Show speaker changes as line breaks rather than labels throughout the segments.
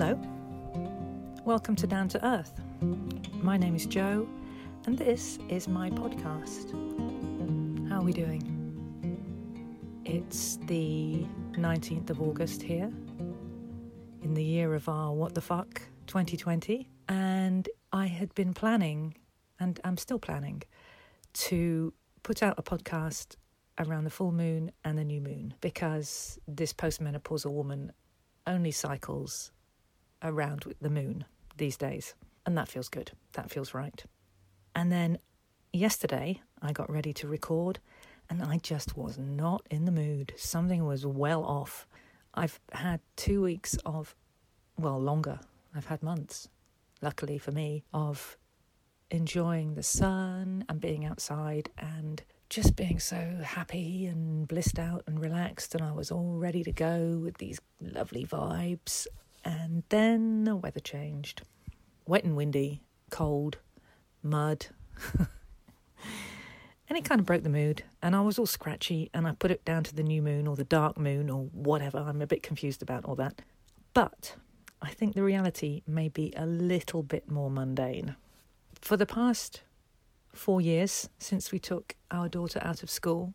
Hello. Welcome to Down to Earth. My name is Joe, and this is my podcast. How are we doing? It's the 19th of August here, in the year of our what the fuck 2020, and I had been planning, and I'm still planning, to put out a podcast around the full moon and the new moon because this postmenopausal woman only cycles around the moon these days. And that feels good. That feels right. And then yesterday, I got ready to record and I just was not in the mood. Something was well off. I've had two weeks of, well, longer. I've had months, luckily for me, of enjoying the sun and being outside and just being so happy and blissed out and relaxed. And I was all ready to go with these lovely vibes. And then the weather changed wet and windy, cold, mud. and it kind of broke the mood. And I was all scratchy, and I put it down to the new moon or the dark moon or whatever. I'm a bit confused about all that. But I think the reality may be a little bit more mundane. For the past four years since we took our daughter out of school,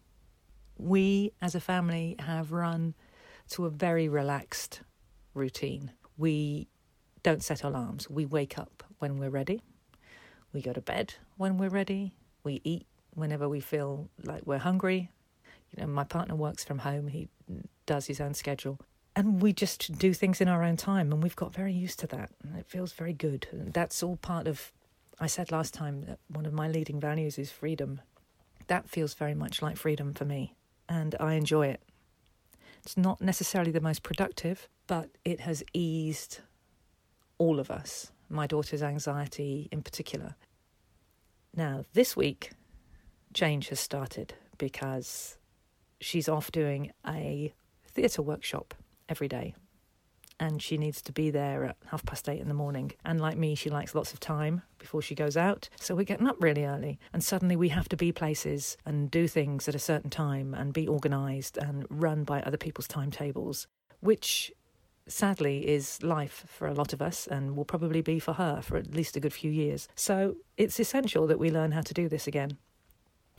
we as a family have run to a very relaxed routine. We don't set alarms. We wake up when we're ready. We go to bed when we're ready. We eat whenever we feel like we're hungry. You know, my partner works from home, he does his own schedule. And we just do things in our own time, and we've got very used to that. And it feels very good. And that's all part of, I said last time that one of my leading values is freedom. That feels very much like freedom for me, and I enjoy it. It's not necessarily the most productive, but it has eased all of us, my daughter's anxiety in particular. Now, this week, change has started because she's off doing a theatre workshop every day and she needs to be there at half past eight in the morning. And like me, she likes lots of time before she goes out. So we're getting up really early, and suddenly we have to be places and do things at a certain time and be organised and run by other people's timetables, which sadly is life for a lot of us and will probably be for her for at least a good few years. So it's essential that we learn how to do this again.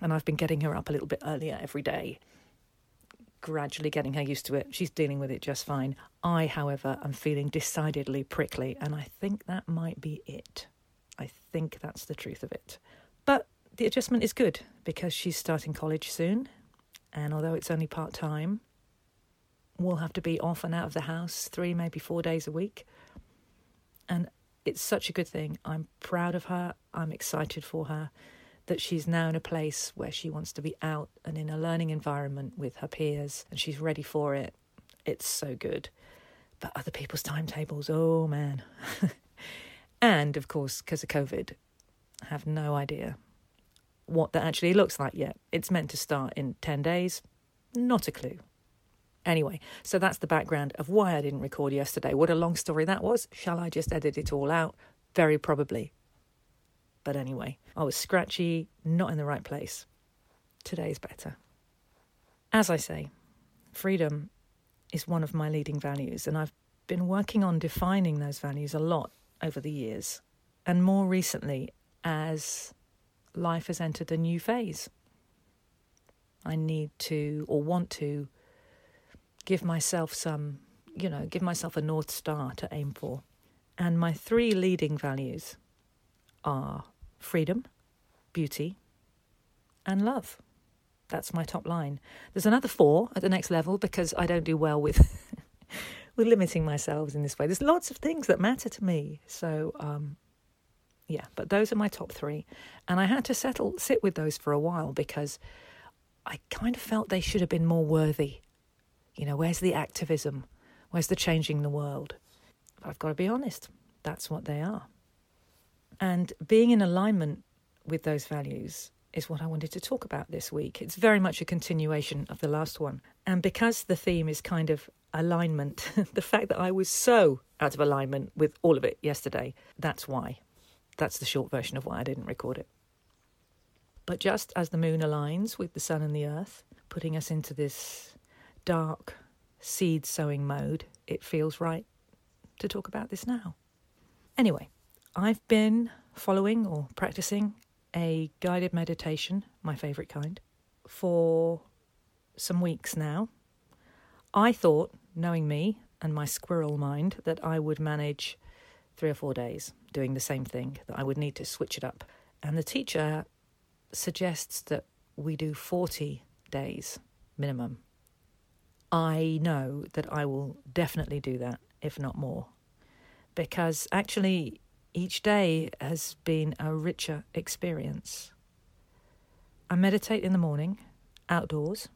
And I've been getting her up a little bit earlier every day gradually getting her used to it. She's dealing with it just fine. I, however, am feeling decidedly prickly, and I think that might be it. I think that's the truth of it. But the adjustment is good because she's starting college soon, and although it's only part time, we'll have to be off and out of the house three, maybe four days a week. And it's such a good thing. I'm proud of her, I'm excited for her that she's now in a place where she wants to be out and in a learning environment with her peers and she's ready for it. It's so good. But other people's timetables, oh man. and of course, because of COVID, I have no idea what that actually looks like yet. It's meant to start in 10 days, not a clue. Anyway, so that's the background of why I didn't record yesterday. What a long story that was. Shall I just edit it all out? Very probably. But anyway, I was scratchy, not in the right place. Today's better. As I say, freedom is one of my leading values, and I've been working on defining those values a lot over the years, and more recently as life has entered a new phase. I need to or want to give myself some, you know, give myself a North Star to aim for. And my three leading values are freedom, beauty, and love. That's my top line. There's another four at the next level because I don't do well with with limiting myself in this way. There's lots of things that matter to me. So um, yeah, but those are my top three. And I had to settle sit with those for a while because I kind of felt they should have been more worthy. You know, where's the activism? Where's the changing the world? I've got to be honest, that's what they are. And being in alignment with those values is what I wanted to talk about this week. It's very much a continuation of the last one. And because the theme is kind of alignment, the fact that I was so out of alignment with all of it yesterday, that's why. That's the short version of why I didn't record it. But just as the moon aligns with the sun and the earth, putting us into this dark seed sowing mode, it feels right to talk about this now. Anyway, I've been following or practicing a guided meditation, my favourite kind, for some weeks now. I thought, knowing me and my squirrel mind, that I would manage three or four days doing the same thing, that I would need to switch it up. And the teacher suggests that we do 40 days minimum. I know that I will definitely do that, if not more, because actually each day has been a richer experience. I meditate in the morning, outdoors.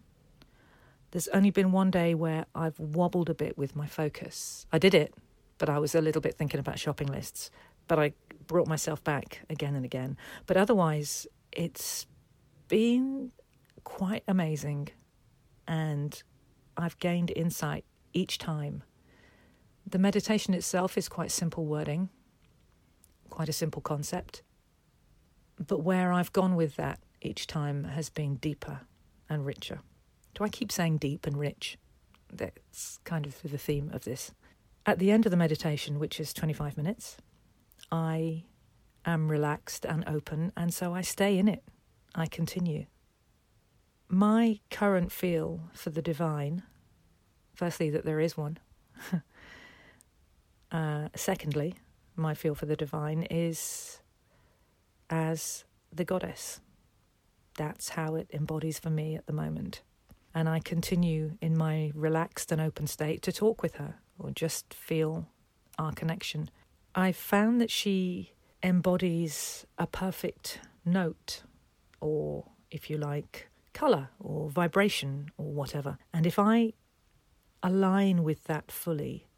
There's only been one day where I've wobbled a bit with my focus. I did it, but I was a little bit thinking about shopping lists. But I brought myself back again and again. But otherwise, it's been quite amazing. And I've gained insight each time. The meditation itself is quite simple wording quite a simple concept. But where I've gone with that each time has been deeper and richer. Do I keep saying deep and rich? That's kind of the theme of this. At the end of the meditation, which is 25 minutes, I am relaxed and open, and so I stay in it. I continue. My current feel for the divine, firstly, that there is one. uh, secondly, my feel for the divine is as the goddess. That's how it embodies for me at the moment. And I continue in my relaxed and open state to talk with her or just feel our connection. I've found that she embodies a perfect note, or if you like, colour or vibration or whatever. And if I align with that fully,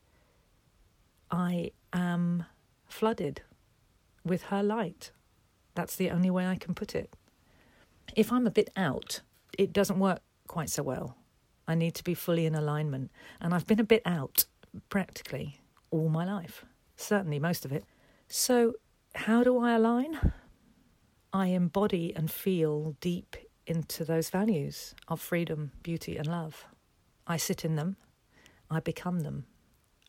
I am flooded with her light. That's the only way I can put it. If I'm a bit out, it doesn't work quite so well. I need to be fully in alignment. And I've been a bit out practically all my life, certainly most of it. So, how do I align? I embody and feel deep into those values of freedom, beauty, and love. I sit in them, I become them,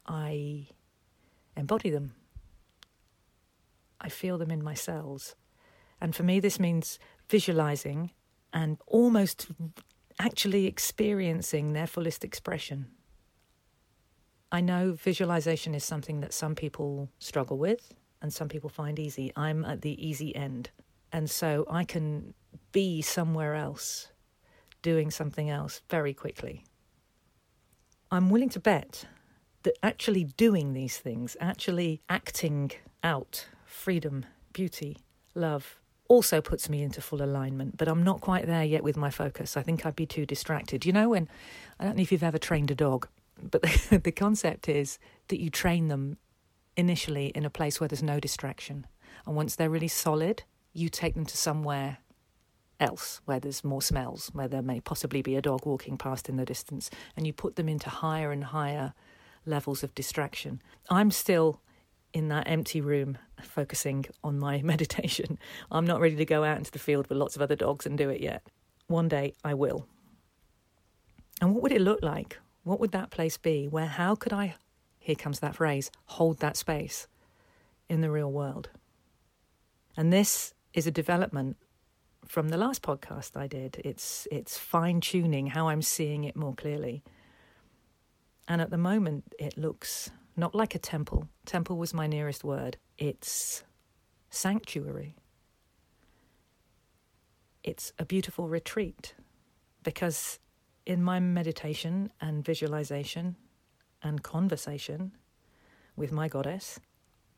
I embody them, I feel them in my cells. And for me, this means visualizing and almost actually experiencing their fullest expression. I know visualization is something that some people struggle with and some people find easy. I'm at the easy end. And so I can be somewhere else, doing something else very quickly. I'm willing to bet that actually doing these things, actually acting out freedom, beauty, love also puts me into full alignment, but I'm not quite there yet with my focus. I think I'd be too distracted. You know, when I don't know if you've ever trained a dog, but the, the concept is that you train them initially in a place where there's no distraction. And once they're really solid, you take them to somewhere else where there's more smells, where there may possibly be a dog walking past in the distance, and you put them into higher and higher levels of distraction. I'm still in that empty room focusing on my meditation. I'm not ready to go out into the field with lots of other dogs and do it yet. One day I will. And what would it look like? What would that place be? Where, how could I, here comes that phrase, hold that space in the real world? And this is a development from the last podcast I did. It's, it's fine tuning how I'm seeing it more clearly. And at the moment, it looks not like a temple. Temple was my nearest word. It's sanctuary. It's a beautiful retreat because in my meditation and visualization and conversation with my goddess,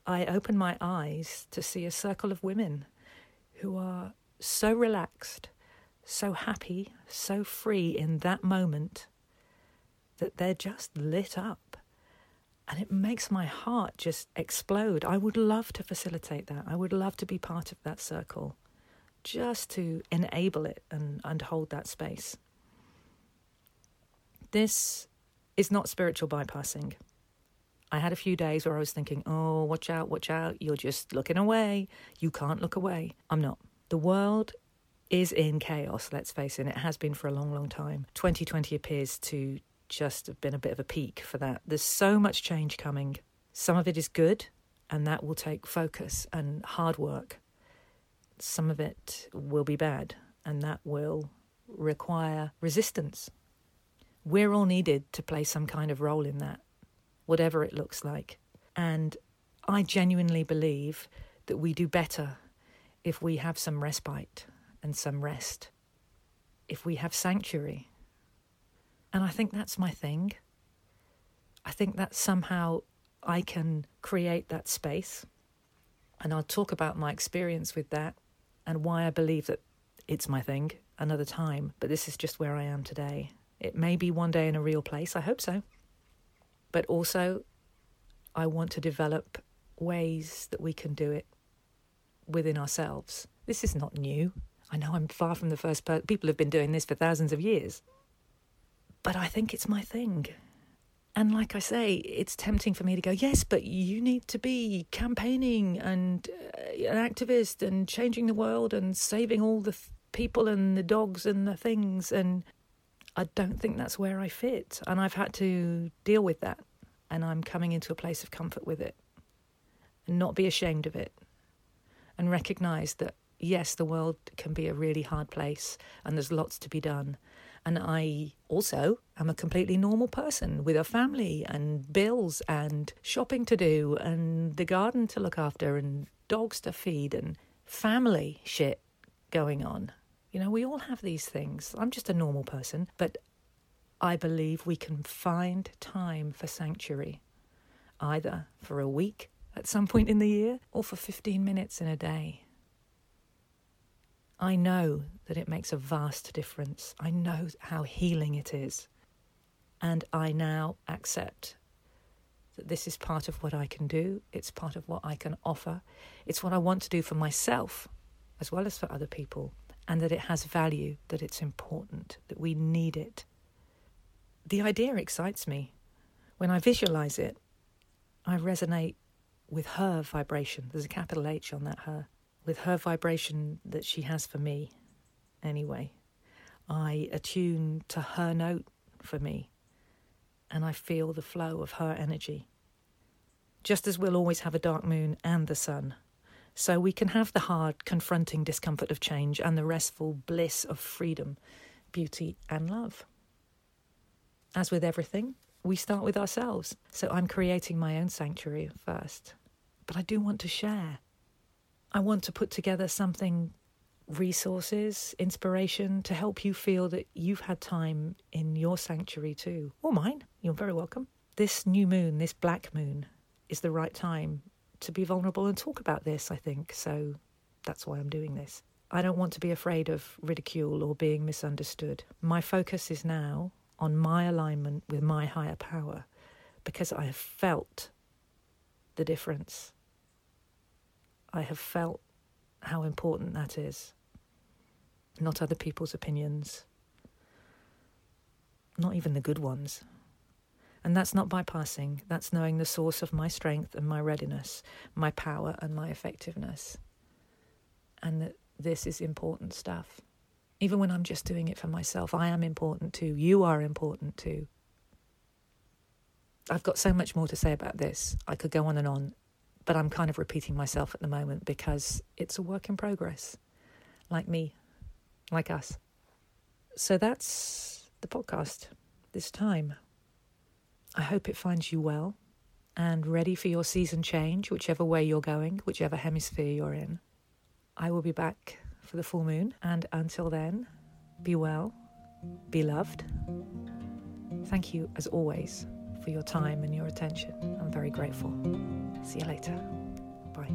I open my eyes to see a circle of women who are so relaxed, so happy, so free in that moment that they're just lit up and it makes my heart just explode. I would love to facilitate that. I would love to be part of that circle just to enable it and, and hold that space. This is not spiritual bypassing. I had a few days where I was thinking, oh, watch out, watch out. You're just looking away. You can't look away. I'm not. The world is in chaos, let's face it. It has been for a long, long time. 2020 appears to just have been a bit of a peak for that. There's so much change coming. Some of it is good, and that will take focus and hard work. Some of it will be bad, and that will require resistance. We're all needed to play some kind of role in that, whatever it looks like. And I genuinely believe that we do better if we have some respite and some rest, if we have sanctuary. And I think that's my thing. I think that somehow I can create that space. And I'll talk about my experience with that and why I believe that it's my thing another time. But this is just where I am today. It may be one day in a real place. I hope so. But also, I want to develop ways that we can do it within ourselves. This is not new. I know I'm far from the first person. People have been doing this for thousands of years. But I think it's my thing. And like I say, it's tempting for me to go, yes, but you need to be campaigning and uh, an activist and changing the world and saving all the th- people and the dogs and the things. And I don't think that's where I fit. And I've had to deal with that. And I'm coming into a place of comfort with it and not be ashamed of it and recognize that, yes, the world can be a really hard place and there's lots to be done. And I also am a completely normal person with a family and bills and shopping to do and the garden to look after and dogs to feed and family shit going on. You know, we all have these things. I'm just a normal person, but I believe we can find time for sanctuary, either for a week at some point in the year or for 15 minutes in a day. I know that it makes a vast difference. I know how healing it is. And I now accept that this is part of what I can do, it's part of what I can offer, it's what I want to do for myself as well as for other people, and that it has value, that it's important, that we need it. The idea excites me. When I visualize it, I resonate with her vibration. There's a capital H on that her with her vibration that she has for me, anyway. I attune to her note for me, and I feel the flow of her energy. Just as we'll always have a dark moon and the sun, so we can have the hard, confronting discomfort of change and the restful bliss of freedom, beauty, and love. As with everything, we start with ourselves. So I'm creating my own sanctuary first. But I do want to share. I want to put together something resources, inspiration to help you feel that you've had time in your sanctuary too, or mine. You're very welcome. This new moon, this black moon, is the right time to be vulnerable and talk about this, I think. So that's why I'm doing this. I don't want to be afraid of ridicule or being misunderstood. My focus is now on my alignment with my higher power because I have felt the difference I have felt how important that is. Not other people's opinions, not even the good ones. And that's not bypassing, that's knowing the source of my strength and my readiness, my power and my effectiveness. And that this is important stuff. Even when I'm just doing it for myself, I am important too. You are important too. I've got so much more to say about this. I could go on and on, but I'm kind of repeating myself at the moment because it's a work in progress, like me, like us. So that's the podcast this time. I hope it finds you well and ready for your season change, whichever way you're going, whichever hemisphere you're in. I will be back for the full moon, and until then, be well, be loved. Thank you, as always, for your time and your attention. I'm very grateful. See you later. Bye.